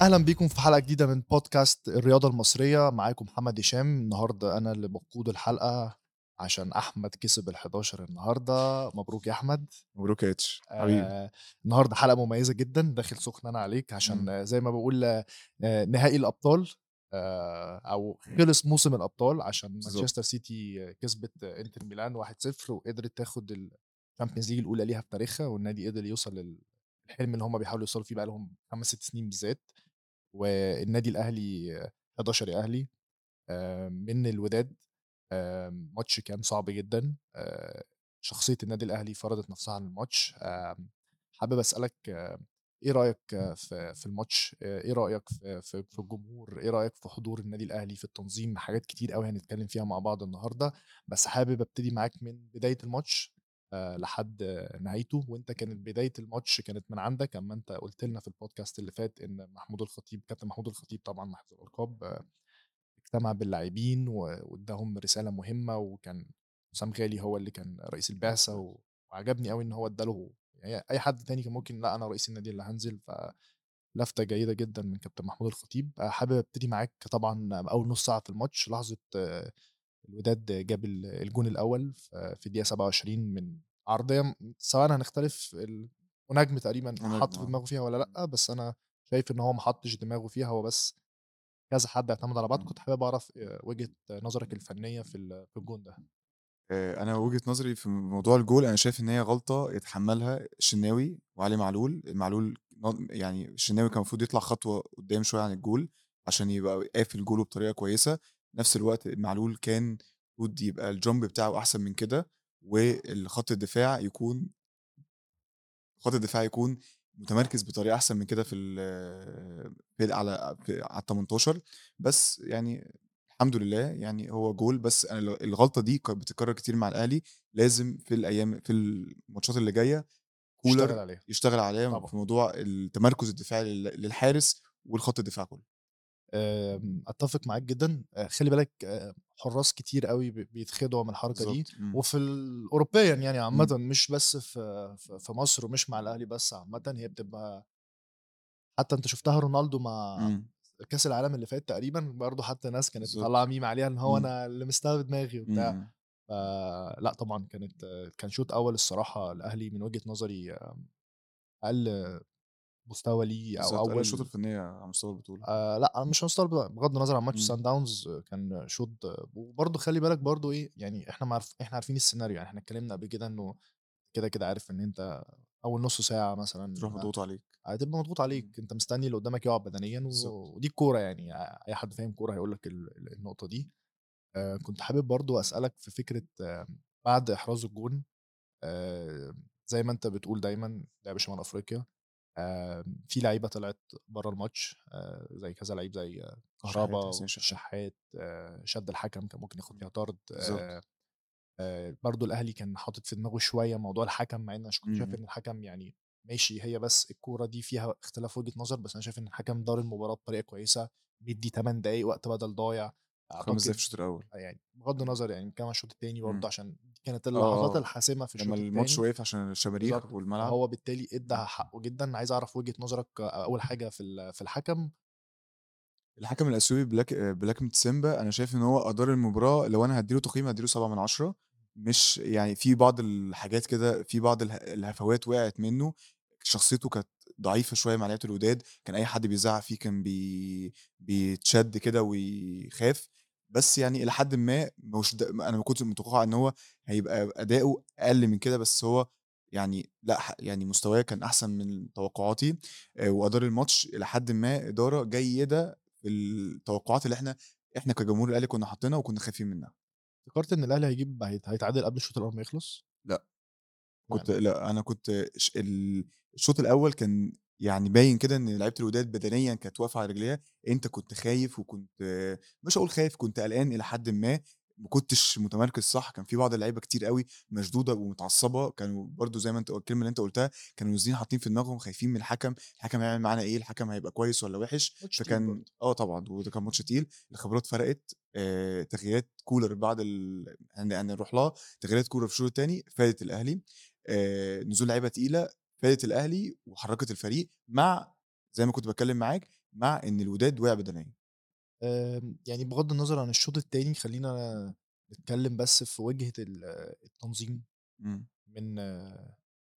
أهلا بيكم في حلقة جديدة من بودكاست الرياضة المصرية. معاكم محمد هشام. النهارده أنا اللي بقود الحلقة عشان أحمد كسب ال11 النهارده. مبروك يا أحمد. مبروك يا إتش. حبيبي. آه النهارده حلقة مميزة جدا. داخل سخن أنا عليك عشان. آه، زي ما بقول آه نهائي الأبطال آه أو خلص موسم الأبطال عشان. مانشستر سيتي كسبت إنتر ميلان 1-0 وقدرت تاخد ال Champions League الأولى ليها في تاريخها والنادي قدر يوصل للحلم اللي هم بيحاولوا يوصلوا فيه بقى لهم خمس ست سنين بالذات. والنادي الأهلي 11 يا أهلي آه، من الوداد آه، ماتش كان صعب جدا آه، شخصية النادي الأهلي فرضت نفسها عن الماتش حابب أسألك إيه رأيك في في الماتش؟ إيه رأيك في في الجمهور؟ إيه رأيك في حضور النادي الأهلي في التنظيم؟ حاجات كتير قوي هنتكلم فيها مع بعض النهارده بس حابب أبتدي معاك من بداية الماتش. لحد آه، نهايته وأنت كانت بداية الماتش كانت من عندك أما أنت قلت لنا في البودكاست اللي فات إن محمود الخطيب كابتن محمود الخطيب طبعا محفظ الالقاب آه، اجتمع باللاعبين واداهم رسالة مهمة وكان حسام غالي هو اللي كان رئيس البعثة وعجبني قوي إن هو اداله يعني أي حد تاني كان ممكن لأ أنا رئيس النادي اللي هنزل فلفته جيدة جدا من كابتن محمود الخطيب. آه، حابب أبتدي معاك طبعا أول نص ساعة في الماتش لحظة الوداد جاب ال- الجون الأول في الدقيقة 27 من عرضية سواء هنختلف ونجم تقريبا حط في آه. دماغه فيها ولا لأ بس أنا شايف إن هو ما حطش دماغه فيها هو بس كذا حد اعتمد على بعض مم. كنت حابب أعرف آه، وجهة نظرك الفنية في ال- في الجون ده آه، أنا وجهة نظري في موضوع الجول أنا شايف إن هي غلطة يتحملها الشناوي وعلي معلول معلول يعني الشناوي كان المفروض يطلع خطوة قدام شوية عن الجول عشان يبقى قافل جوله بطريقة كويسة نفس الوقت معلول كان المفروض يبقى ال jump بتاعه أحسن من كده والخط الدفاع يكون خط الدفاع يكون متمركز بطريقة أحسن من كده في ال- على في على ال 18 بس يعني الحمد لله يعني هو جول بس أنا ال- الغلطة دي كانت بتتكرر كتير مع الأهلي لازم في الأيام في الماتشات اللي جاية كولر عليها. يشتغل عليها في موضوع التمركز الدفاعي لل- للحارس والخط الدفاع كله. أتفق معاك جدا خلي بالك حراس كتير قوي بي- بيتخدعوا من الحركة دي بالظبط مم. وفي الاوروبيا يعني عامه مم. مش بس في في مصر ومش مع الأهلي بس عامه هي بتبقى حتى أنت شفتها رونالدو مع. كأس العالم اللي فات تقريبا برضه حتى ناس كانت. مطلعة ميم عليها إن هو. أنا اللي مستوى دماغي وبتاع. فلا طبعا كانت كان شوط أول الصراحة الاهلي من وجهة نظري أقل مستوى ليه أو أول اول الفنية على مستوى البطولة. آه لأ أنا مش هنستغرب بغض النظر عن ماتش. سان داونز آه، كان شوط وبرضه خلي بالك برضه إيه يعني إحنا معرف إحنا عارفين السيناريو يعني إحنا اتكلمنا قبل كده إنه كده كده عارف إن أنت أول نص ساعة مثلا تروح مضغوط عليك. هتبقى مضغوط عليك أنت مستني اللي قدامك يقع بدنيا و... ودي الكورة يعني أي حد فاهم كورة هيقول لك ال- ال- النقطة دي. آه كنت حابب برضو أسألك في فكرة آه بعد إحراز الجون آه زي ما أنت بتقول دايما لعب شمال أفريقيا في لعيبة طلعت بره الماتش آه زي كذا لعيب زي آه، كهربا شحات. آه شد الحكم كان ممكن ياخد فيها طرد. آه آه برضو الأهلي كان حاطط في دماغه شوية موضوع الحكم مع إن أنا كنت شايف مم. إن الحكم يعني ماشي هي بس الكورة دي فيها اختلاف وجهة نظر بس أنا شايف إن الحكم دار المباراة بطريقة كويسة بيدي 8 دقائق وقت بدل ضايع خمس دقايق في الشوط الأول يعني بغض النظر يعني كمان الشوط الثاني برضه مم. عشان كانت اللحظات آه. الحاسمة في الشوط لما الماتش وقف عشان الشماريخ والملعب. هو بالتالي ادى حقه جدا. عايز أعرف وجهة نظرك أول حاجة في في الحكم. الحكم الأسيوي بلاك بلاك متسيمبا أنا شايف إن هو أدار المباراة. لو أنا هديله تقييم هديله 7 من 10 مش يعني في بعض الحاجات كده في بعض اله- الهفوات وقعت منه. شخصيته كانت ضعيفة شوية مع لعيبة الوداد. كان أي حد بيزعق فيه كان بي بيتشد كده ويخاف. بس يعني إلى حد ما مش د... أنا ما كنتش متوقع إن هو هيبقى أداؤه أقل من كده بس هو يعني لأ يعني مستواه كان أحسن من توقعاتي وأدار الماتش إلى حد ما إدارة جيدة في التوقعات اللي إحنا إحنا كجمهور الأهلي كنا حاطينها وكنا خايفين منها. افتكرت إن الأهلي هيجيب هيت- هيتعادل قبل الشوط الأول ما يخلص؟ لأ. كنت يعني لأ أنا كنت الشوط الأول كان يعني باين كده إن لعيبة الوداد بدنيا كانت واقفة على رجليها أنت كنت خايف وكنت مش هقول خايف كنت قلقان إلى حد ما ما كنتش متمركز صح كان في بعض اللعيبة كتير قوي مشدودة ومتعصبة كانوا برضو زي ما أنت الكلمة اللي أنت قلتها كانوا نازلين حاطين في دماغهم خايفين من الحكم الحكم هيعمل معانا إيه؟ الحكم هيبقى كويس ولا وحش؟ فكان آه طبعا وده كان ماتش تقيل الخبرات فرقت آه تغييرات كولر بعد ال... يعني يعني نروح لها تغييرات كولر في الشوط الثاني فادت الأهلي آه نزول لعيبة تقيلة فادت الأهلي وحركت الفريق مع زي ما كنت بتكلم معاك مع إن الوداد وقع بدنيًا. آمم، يعني بغض النظر عن الشوط التاني خلّينا نتكلم بس في وجهة ال التنظيم إمم. من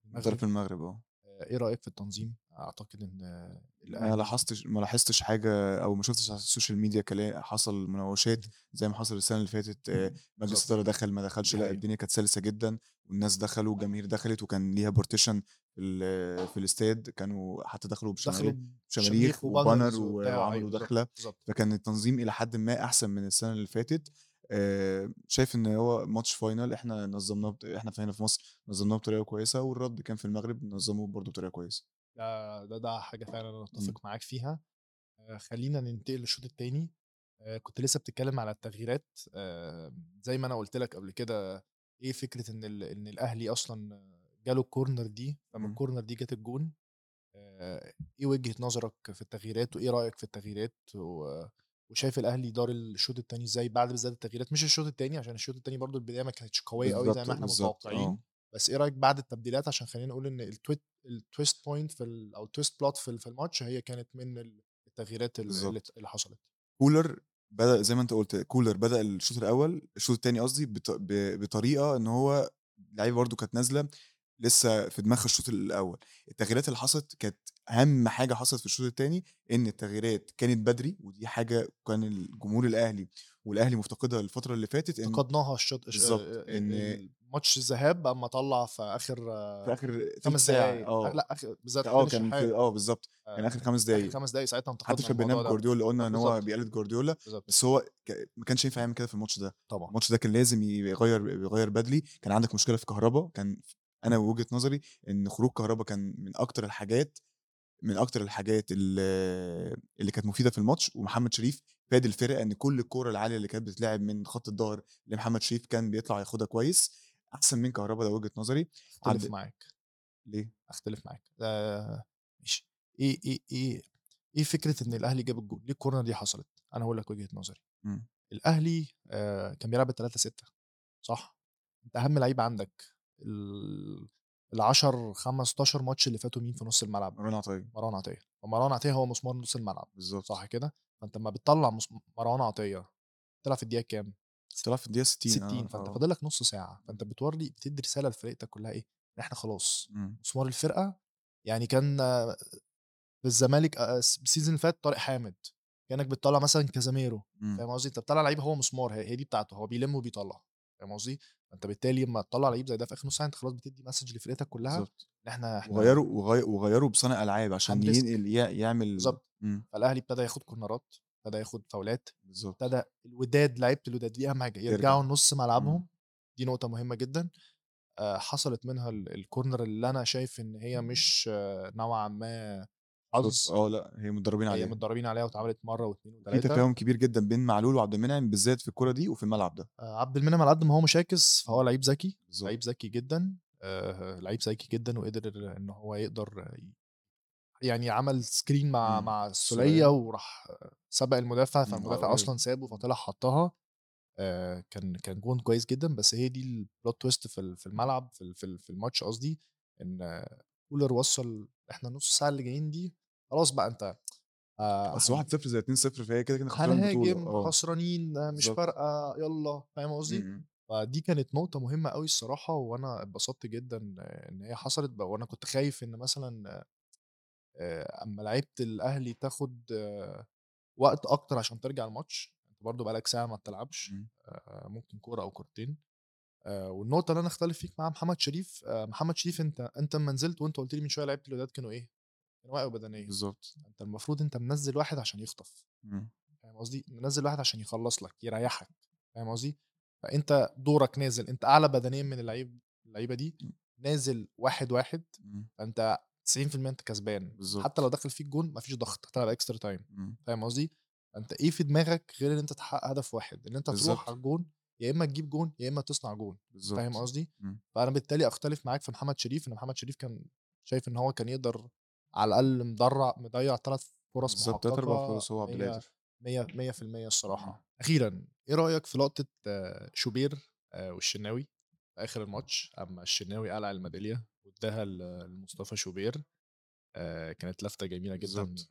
من المغرب. طرف المغرب آه. آآ، إيه رأيك في التنظيم؟ أعتقد إن ما الأهلي لاحظتش ما لاحظتش حاجة أو ما شُفتش على السوشيال ميديا كلا حصل مناوشات إمم. زي ما حصل السنة اللي فاتت آآ، مجلس بالضبط. الإدارة دخل ما دخلش، حقيقة. الدنيا كانت سلسة جدًا والناس دخلوا والجماهير دخلت وكان ليها partition في ال في الاستاد كانوا حتى دخلوا بشماريخ وبانر أيوه وعملوا بالضبط. فكان التنظيم إلى حدٍ ما أحسن من السنة اللي فاتت. آآ، شايف إن هو ماتش final إحنا نظمناه بط إحنا هنا في مصر نظمناه بطريقة كويسة والرد كان في المغرب نظموه برضه بطريقة كويسة. ده ده ده حاجة فعلًا أنا إمم. أتفق معاك فيها. خلّينا ننتقل للشوط التاني. آآ، كنت لسه بتتكلم على التغييرات آآ، زي ما أنا قُلت لك قبل كده إيه فكرة إن ال إن الأهلي أصلًا جاله الcorner دي، فمن إمم. الcorner دي جات الجون. آآ، إيه وجهة نظرك في التغييرات وإيه رأيك في التغييرات وشايف الأهلي دار الشوط التاني إزاي بعد بالذات التغييرات؟ مش الشوط التاني عشان الشوط التاني برضه البداية ما كانتش قوية أوي زي ما إحنا بالضبط، متوقعين، آه. بس إيه رأيك بعد التبديلات عشان خلّينا نقول إن الtwi الtwist point في ال أو الtwist plot في ال في الماتش هي كانت من ال التغييرات ال اللي اللي حصلت. كولر بدأ زي ما أنت قُلت، كولر بدأ الشوط الأول الشوط التاني قصدي بط ب بطريقة إن هو اللعيبة برضه كانت نازلة لسه في دماغها الشوط الأول. التغييرات اللي حصلت كانت أهم حاجة حصلت في الشوط التاني إن التغييرات كانت بدري ودي حاجة كان الجمهور الأهلي والأهلي مفتقدها الفترة اللي فاتت إن افتقدناها الشوط ش بالضبط، آآ، إن الماتش الذهاب أمّا طلّع في آخر في آخر تِلت 5 ساعة دقايق أ آه. لأ آخر بالذات آه، خالد كان. آه بالضبط، كان آآ، 5 آخر دقايق. 5 دقايق ساعتها حتى انتقدنا في برنامج. جوارديولا قُلنا آه إن هو. بيقلد جوارديولا،. بس هو ك ما كانش ينفع يعمل كده في الماتش ده. طبعًا. الماتش ده كان لازم يغيّر يغيّر بدري، كان عندك مشكلة في كهربا، كان أنا وجهة نظري إن خروج كهربا كان من أكتر الحاجات من أكتر الحاجات ال اللي كانت مفيدة في الماتش، ومحمد شريف فاد الفرقة إن كل الكورة العالية اللي كانت بتتلعب من خط الضهر لمحمد شريف كان بيطلع ياخدها كويس، أحسن من كهربا ده وجهة نظري. أختلف عد معاك. ليه؟ أختلف معاك. آآ، ماشي. إيه إيه إيه إيه فكرة إن الأهلي جاب الجون؟ ليه الcorner دي حصلت؟ أنا هاقول لك وجهة نظري. إمم. الأهلي آآ، كان بيلعب ب3-6 صح؟ أنت أهم لعيب عندك ال ال10 15 ماتش اللي فاتوا مين في نُص الملعب؟ مروان عطية. مروان عطية. ومروان عطية هو مسمار نُص الملعب، بالضبط. صح كده؟ فأنت أمّا بتطلّع مروان عطية بتلعب في الدقيقة كام؟ طلع في الدقيقة 60 60 آه، فأنت آه. فاضل لك نُص ساعة، فأنت بتورّي بتدّي رسالة لفرقتك كلها إيه؟ إن إحنا خلاص. مسمار الفرقة يعني كان في الزمالك الس ال season اللي فات طارق حامد، كأنك بتطلّع مثلًا كازيميرو، إمم. فاهم قصدي؟ أنت بتطلّع لعيب هو مسمار هي دي بتاعته، هو بيلِم وبيطلّع، فاهم قصدي؟ فأنت بالتالي أمّا تطلّع لعيب زي ده في آخر نُص ساعة أنت خلاص بتدّي message لفرقتك كلها بالضبط. إن إحنا إحنا وغيّروا وغي وغيّروا بصانع ألعاب عشان. ينقل يعمل بالضبط. إمم. فالأهلي ابتدى ياخد كورنرات، ابتدى ياخد فاولات،. ابتدى الوداد لعيبة الوداد دي حاجة ترجع. يرجعوا إمم. ملعبهم، دي نقطة مهمة جدًا. آآ، حصلت منها ال الcorner اللي أنا شايف إن هي مش نوعًا ما آه، لأ هي متدربين هي عليها. متدربين عليها واتعملت مرّة و2 في و3. تفاهم كبير جدًا بين معلول وعبد المنعم بالذات في الكورة دي وفي الملعب ده. آآ، عبد المنعم على قد ما هو مشاكس فهو لعيب ذكي، بالضبط. لعيب ذكي جدًا، آآ، لعيب ذكي جدًا وقدر إن هو يقدر يعني عمل screen مع إمم. مع السولية. وراح سبق المدافع، إمم، فالمدافع آه، أصلًا سابه فطلع حطّها. آآ، كان كان جون كويس جدًا، بس هي دي الplot twist في في الملعب في في ال في الماتش قصدي، إن كولر وصّل إحنا النُص ساعة اللي جايين دي خلاص بقى أنت آآ، أصل هن 1-0 زي 2-0 فهي كده، كده هنهاجم، آه. خسرانين، مش بالضبط. فارقة، يالّا، فاهم قصدي؟ فدي كانت نقطة مهمة أوي الصراحة، وأنا اتبسطت جدًا إن هي حصلت ب وأنا كنت خايف إن مثلًا آآ، أمّا لعيبة الأهلي تاخد وقت أكتر عشان ترجع الماتش، أنت برضه بقى لك ساعة ما بتلعبش، ممكن كورة أو كورتين. آآ، والنقطة اللي أنا أختلف فيك مع محمد شريف، محمد شريف أنت أنت أمّا نزلت وأنت قُلت لي من شوية لعيبة الوداد كانوا إيه؟ كانوا وقعوا بدنيًا. بالضبط. أنت المفروض أنت منزّل واحد عشان يخطف، إمم. فاهم قصدي؟ منزّل واحد عشان يخلّص لك، يريّحك، فاهم قصدي؟ فأنت دورك نازل، أنت أعلى بدنيًا من اللعيب اللعيبة دي، إمم. نازل 1-1 إمم. فأنت 90% أنت كسبان، بالضبط. حتى لو دخل فيك جون ما فيش ضغط، هتلعب time إمم. فاهم قصدي؟ فأنت إيه في دماغك غير إن أنت تحقق هدف واحد، إن أنت تروح بالضبط. على الجون، يا إما تجيب جون، يا إما تصنع جون، فاهم. قصدي؟ فأنا بالتالي أختلف معاك في محمد شريف، إن محمد شريف كان شايف إن هو كان يقدر على الأقل مضرّع مضيّع 3 فرص 3، 4 محققة فرص هو مِيّة القادر. مِيّة مِيّة في المِيّة إمم. الصراحة. أخيرًا، إيه رأيك في لقطة شوبير والشناوي في آخر الماتش، أمّا الشناوي قلع الميدالية وادّاها لمصطفى شوبير، كانت لفتة جميلة جدًا بالضبط.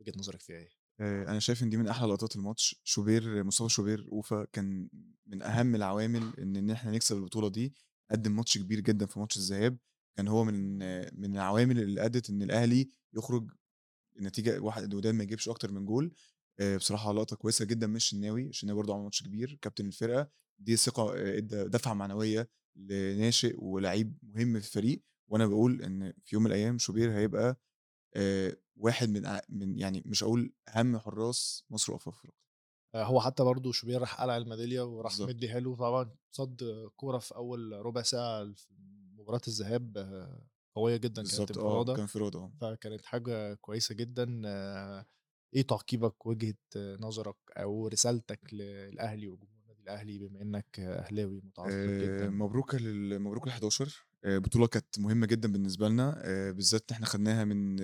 وجهة نظرك فيها؟ آآ أنا شايف إن دي من أحلى لقطات الماتش، شوبير مصطفى شوبير أوفا كان من أهم العوامل إن إن إحنا نكسب البطولة دي، قدّم ماتش كبير جدًا في ماتش الذهاب، كان هو من من العوامل اللي أدّت إن الأهلي يخرج النتيجة واحد الوداد ما يجيبش أكتر من جول، آآ بصراحة لقطة كويسة جدًا من الشناوي، الشناوي برضه عمل ماتش كبير كابتن الفرقة، دي ثقة آآ ادّى دفعة معنوية لناشئ ولعيب مهم في الفريق، وأنا باقول إن في يوم من الأيام شوبير هيبقى آآ واحد من من يعني مش هاقول أهم حراس مصر. آآ هو حتى برضه شوبير راح قلع الميدالية وراح. مدّيها له، طبعًا صَد كورة في أول ربع ساعة في مباراة الذهاب قوية جدًا، كانت بالضبط آه، انفرادة، كان انفراد آه. فكانت حاجة كويسة جدًا. إيه تعقيبك، وجهة نظرك أو رسالتك للأهلي وجمهور النادي الأهلي بما إنك أهلاوي متعصب جدًا؟ مبروك لل مبروك ال11 آآ بطولة كانت مهمة جدًا بالنسبة لنا، بالذات إن إحنا خدناها من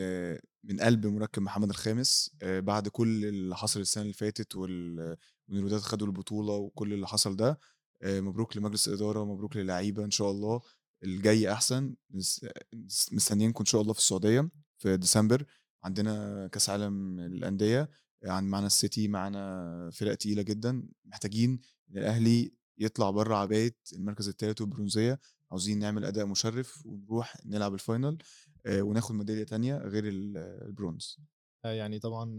من قلب مُركّب محمد الخامس، بعد كل اللي حصل السنة اللي فاتت وال وإن الوداد خدوا البطولة وكل اللي حصل ده، مبروك لمجلس الإدارة، مبروك للعيبة إن شاء الله، الجاي مس مستنيينكم إن شاء الله في السعودية في ديسمبر، عندنا كأس عالم للأندية، عن معانا السيتي، معانا فرق تقيلة جدًا، محتاجين إن الأهلي يطلع برّه عباية المركز التالت والبرونزية، عاوزين نعمل أداء مشرف ونروح نلعب الfinal آآ وناخد ميدالية تانية غير ال البرونز. آآ يعني طبعًا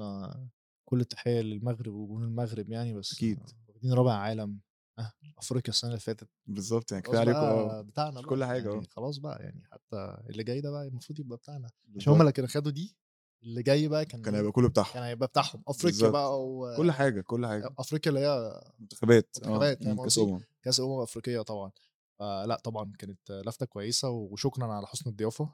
كل التحية للمغرب وجمهور المغرب يعني، بس أكيد. واخدين رابع عالم، ها، أفريقيا السنة اللي فاتت. بالضبط، يعني خلاص عليكم آه، بتاعنا بقى، كل حاجة يعني آه. خلاص بقى يعني حتى اللي جاي ده بقى المفروض يبقى بتاعنا، مش هُم. اللي كانوا خدوا دي، اللي جاي بقى كان كان هيبقى كله بتاعهم. كان هيبقى بتاعهم، أفريقيا بالضبط، بقى و كل حاجة، كل حاجة. أفريقيا اللي هي منتخبات آه، منتخبات كاس قصدي؟ أمم. كأس أمم أفريقية طبعًا، فلأ طبعًا كانت لفتة كويسة وشكرًا على حُسن الضيافة.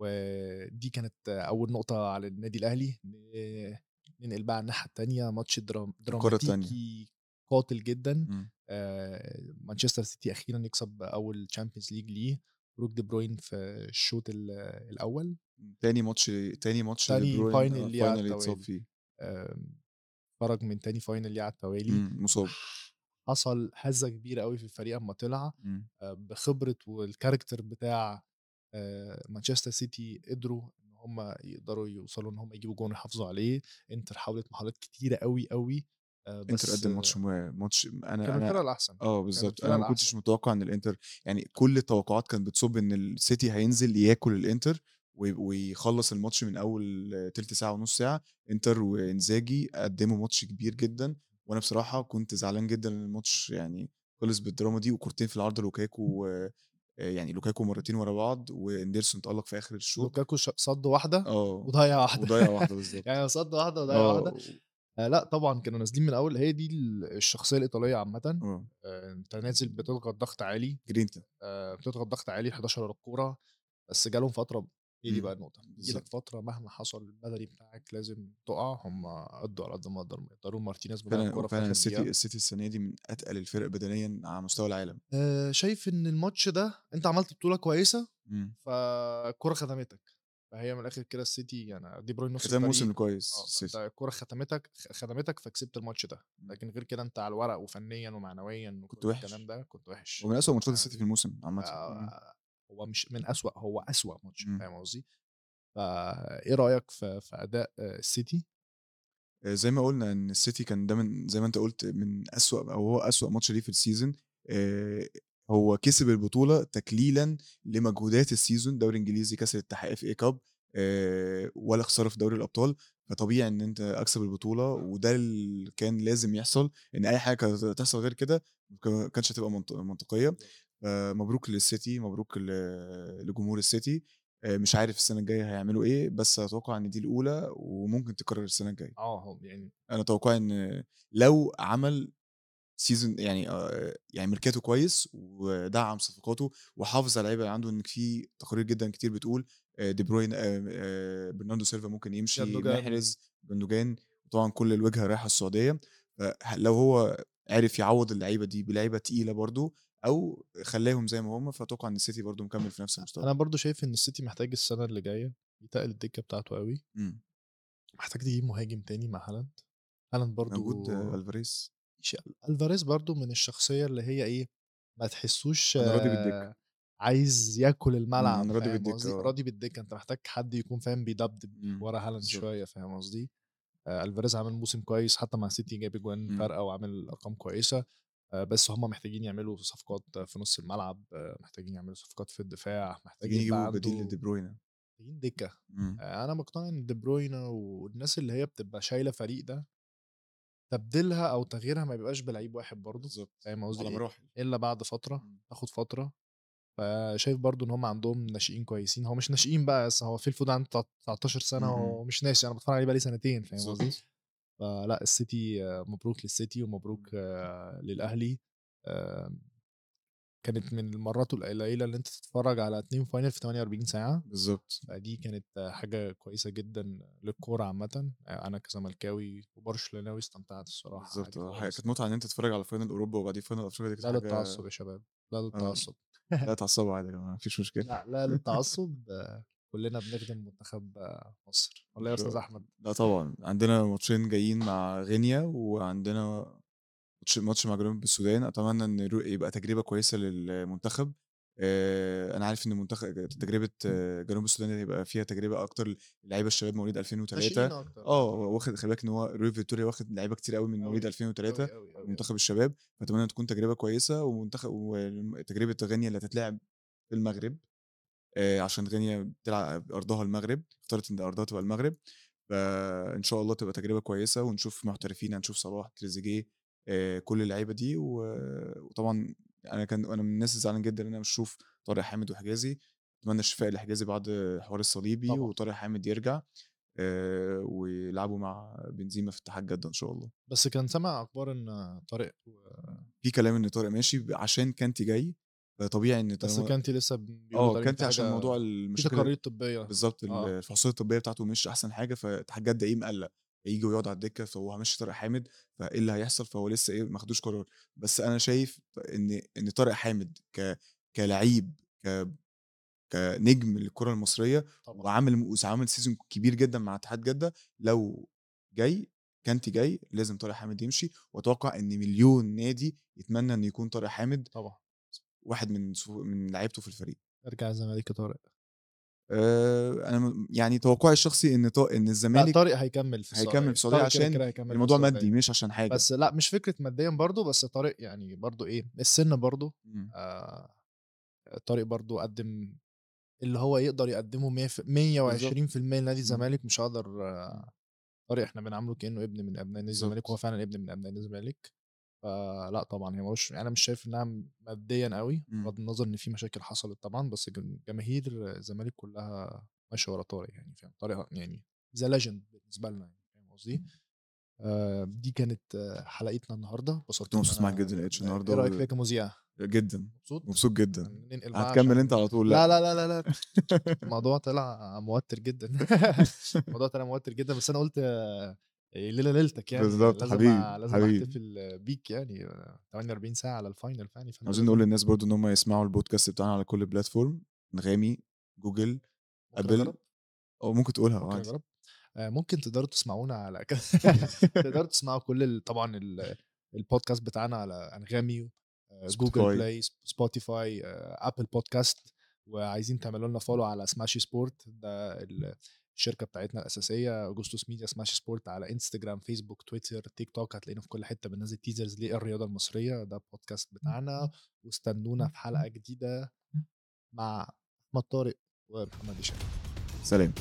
ودي كانت أول نقطة على النادي الأهلي، ن ننقل بقى على الناحية التانية ماتش درام. دراماتيكي قاتل جدًا، إمم. آآ مانشستر سيتي أخيرًا يكسب أول champions league ليه، خروج دي بروين في الشوط ال الأول. تاني ماتش تاني ماتش تاني آه على final يتصاب التوالي، فيه. آمم خرج من تاني final ليه على التوالي، إمم، مُصاب. حصل هزة كبيرة أوي في الفريق أمّا طلع، إمم. آآ بخبرة وال character بتاع آآ مانشستر سيتي قدروا إن هُم يقدروا يوصلوا إن هُم يجيبوا جون ويحافظوا عليه، إنتر حاولت محاولات كتيرة أوي، أوي، آآ إنتر بس قدّم ماتش ماتش أنا الأحسن، آه كانوا بالضبط، الفرقة أنا ما كنتش. متوقع إن الإنتر يعني كل التوقعات كانت بتصُب إن السيتي هينزل ياكل الإنتر و ويخلّص الماتش من أول تِلت ساعة ونُص ساعة، إنتر وإنزاجي قدّموا ماتش كبير جدًا، وأنا بصراحة كنت زعلان جدًا إن الماتش يعني خلص بالدراما دي، وكورتين في العارضة لوكاكو يعني لوكاكو مرتين ورا بعض، وإندرسون تألق في آخر الشوط. لوكاكو صَد واحدة آه، وضيّع واحدة، وضيّع واحدة بالضبط. يعني صَد واحدة وضيّع واحدة، آه. لأ طبعًا كانوا نازلين من الأول هي دي ال الشخصية الإيطالية عامةً، آه. آآ أنت نازل بتضغط ضغط عالي، جرينتا. آآ بتضغط ضغط عالي 11 ورا الكورة، بس جالهم فترة هي دي إمم، بقى النقطة، بييجي لك بالضبط. فترة مهما حصل البدني بتاعك لازم تُقع، هُم أدّوا على قد ما يقدروا يقدروا، مارتينيز فعلًا وفعلًا آخر السيتي. السيتي السنة دي من أتقل الفرق بدنيًا على مستوى العالم. آآ شايف إن الماتش ده أنت عملت بطولة كويسة، إمم. فالكورة خدمتك، فهي من الآخر كده السيتي يعني دي بروين نُص ختام موسم كويس آه، السيتي. الكورة ختمتك خدمتك فكسبت الماتش ده، إمم. لكن غير كده أنت على الورق وفنيًا ومعنويًا كنت وكل الكلام وِحِش، ده كنت وِحِش، ومن أسوأ ماتشات فاهم السيتي في؟ الموسم عامةً. إمم. آآ هو مش من أسوأ، هو أسوأ ماتش، إمم. فاهم قصدي؟ فإيه رأيك في في أداء السيتي؟ آآ زي ما قُلنا إن السيتي كان ده من زي ما أنت قُلت من أسوأ أو هو أسوأ ماتش ليه في ال season، هو كسب البطولة تكليلًا لمجهودات ال season، دوري إنجليزي، كاس الاتحاد FA Cup آآ ولا خسارة في دوري الأبطال، فطبيعي إن أنت أكسب البطولة، وده اللي كان لازم يحصل، إن أي حاجة كانت هتحصل غير كده ما كانتش هتبقى منط منطقية، فمبروك للسيتي، مبروك لجمهور السيتي، آآ مش عارف السنة الجاية هيعملوا إيه، بس أتوقع إن دي الأولى وممكن تتكرر السنة الجاية. آه، هو يعني أنا توقعي إن لو عمل season يعني آآ يعني ميركاتو كويس ودعّم صفقاته وحافظ على اللعيبة اللي عنده، إن في تقارير جدًا كتير بتقول آآ دي بروين آآ آآ برناردو سيلفا ممكن يمشي،. محرز، جوندوجان، وطبعًا كل الوجهة رايحة السعودية، فه لو هو عرف يعوّض اللعيبة دي بلعيبة تقيلة برضه أو خلّاهم زي ما هم، فأتوقع إن السيتي برضه مكمّل في نفس المستوى. أنا برضه شايف إن السيتي محتاج السنة اللي جاية يتقل الدكة بتاعته أوي. إمم. محتاج تجيب مهاجم تاني مع هالاند، هالاند برضه موجود ألفاريز. ش ألفاريز برضه من الشخصية اللي هي إيه، ما تحسّوش راضي بالدكة. عايز ياكل الملعب أنا راضي قصدي؟ آه. راضي بالدكة، أنت محتاج حد يكون فاهم بيدبدب إمم، ورا هالاند. شوية فاهم قصدي؟ آآ ألفاريز عامل موسم كويس حتى مع السيتي جايب أجوان إمم. فارقة وعامل أرقام كويسة، آآ بس هم محتاجين يعملوا صفقات في نُص الملعب، محتاجين يعملوا صفقات في الدفاع، محتاجين يجيبوا بديل لدي بروينة. محتاجين دكة، إمم. آآ أنا مقتنع إن دي بروينة والناس اللي هي بتبقى شايلة فريق ده تبديلها أو تغييرها ما بيبقاش بلعيب واحد برضه، بالضبط، فاهم قصدي على إيه؟ مراحل. إلا بعد إمم. تاخد فترة، فشايف برضه إن هم عندهم ناشئين كويسين، هو مش ناشئين بقى بس هو phil foden عنده تع 19 سنة إمم، إمم. هو مش ناشئ، أنا باتفرج عليه بقى لي سنتين فاهم قصدي؟ فلأ السيتي مبروك للسيتي ومبروك إمم. كانت من المرات القليلة اللي أنت تتفرج على 2 final في 48 ساعة، بالضبط. فدي كانت حاجة كويسة جدًا للكورة عامةً، آآ أنا كزملكاوي وبرشلوناوي استمتعت ح خالص. كانت متعة إن أنت تتفرج على final أوروبا وبعدين final أفريقيا دي كانت لا حاجة للتعصب يا شباب، لا آه، للتعصب. لا اتعصبوا عادي يا جماعة ما فيش مشكلة. لأ، لا للتعصب، كلنا بنخدم منتخب مصر، إيه يا الله. أحمد؟ لأ طبعًا، عندنا ماتشين جايين مع غينيا وعندنا ماتش ماتش مع جنوب السودان، أتمنى إن يرو يبقى تجربة كويسة للمنتخب، أنا عارف إن المنتخب تجربة جنوب السودان هيبقى فيها تجربة أكتر للعيبة الشباب مواليد 2003 ناشئين أكتر. آه، آه. واخد خلي بالك إن هو روي فيتوريا واخد لعيبة كتير أوي من مواليد أوي، 2003 أوي، أوي، أوي، منتخب الشباب، فأتمنى إن تكون تجربة كويسة ومنتخب وتجربة غينيا اللي هتتلعب في المغرب، عشان غينيا بتلعب أرضها المغرب، اختارت إن أرضها تبقى المغرب، فإن شاء الله تبقى تجربة كويسة ونشوف محترفين، هنشوف صلاح، تريزيجيه، كل اللعيبة دي وطبعًا أنا كان أنا من الناس الزعلانة جدًا إن أنا مش هاشوف طارق حامد وحجازي، أتمنى الشفاء لحجازي بعد حوار الصليبي طبعًا. وطارق حامد يرجع، آآ ويلعبوا مع بنزيما في اتحاد جدة إن شاء الله. بس كان سامع أخبار إن طارق و في كلام إن طارق ماشي عشان كانتي جاي، فطبيعي إن بس كانتي لسه آه، تقريبًا كانتي عشان موضوع في المشاكل تقارير طبية، بالضبط، آه. الفحوصات الطبية بتاعته مش أحسن حاجة، فاتحاد جدة إيه مقلّق، هييجي ويقعد على الدكة فهو هامشي طارق حامد، فإيه اللي هيحصل؟ فهو لسه إيه ما خدوش قرار، بس أنا شايف إن إن طارق حامد ك كلعيب ك كنجم للكرة المصرية طبعًا. وعامل وس عامل season كبير جدًا مع اتحاد جدة، لو جاي كانتي جاي لازم طارق حامد يمشي، وأتوقع إن مليون نادي يتمنى إن يكون طارق حامد طبعًا. واحد من من لعيبته في الفريق. أرجع الزمالك يا طارق. آآ أنا م يعني توقعي الشخصي إن ط إن لأ الزمالك طارق هيكمل في هيكمل السعودية، في كده، عشان كده هيكمل في الموضوع مادي. مش عشان حاجة. بس لأ مش فكرة ماديًا برضه، بس طارق يعني برضه إيه، السِن برضه إمم. آآ طارق برضه قدّم اللي هو يقدر يقدّمه مِيّة ف مِيّة بالضبط. وعشرين في المِيّة لنادي إمم. الزمالك، مش هاقدر إمم. طارق إحنا بنعامله كإنه ابن من أبناء نادي الزمالك، وهو. فعلًا ابن من أبناء نادي الزمالك، فلأ طبعًا هي ما لوش أنا مش شايف إنها ماديًا أوي، إمم. بغض النظر إن في مشاكل حصلت طبعًا، بس جم جماهير الزمالك كلّها ماشية ورا طارق يعني فاهم، طارق يعني the legend بالنسبة لنا يعني فاهم قصدي؟ آآ دي كانت حلقتنا النهارده، إن مبسوط معاك جدًا إيه النهارده رأيك و فيّا كمذيع؟ جدًا، مبسوط؟ مبسوط جدًا. بقى هتكمل عشان على طول لا،. لا، لا، لا، لا، الموضوع طلع موتِّر جدًا، الموضوع طلع موتِّر جدًا، بس أنا قُلت الليلة ليلتك يعني، بالضبط، لازم حبيبي، لازم حبيبي. أحتفل بيك يعني 48 ساعة على فيعني فأنا عاوزين نقول للناس برضه إن هم يسمعوا البودكاست بتاعنا على كل platform أنغامي، جوجل، أجرّب؟ آه ممكن تقولها آه ممكن عادي. آآ ممكن تقدروا تسمعونا على تقدروا تسمعوا كل ال طبعًا ال الpodcast بتاعنا على Google Spotify. Play، Spotify، Apple podcast وعايزين تعملوا لنا follow على smash sport ده ال الشركة بتاعتنا الأساسية، أوجوستوس ميديا، smash sport على إنستجرام، فيسبوك، تويتر، تيك توك، هتلاقينا في كل حتة بننزّل teasers للرياضة المصرية، ده الpodcast بتاعنا، واستنونا في حلقة جديدة مع أحمد طارق ومحمد هشام. سلام.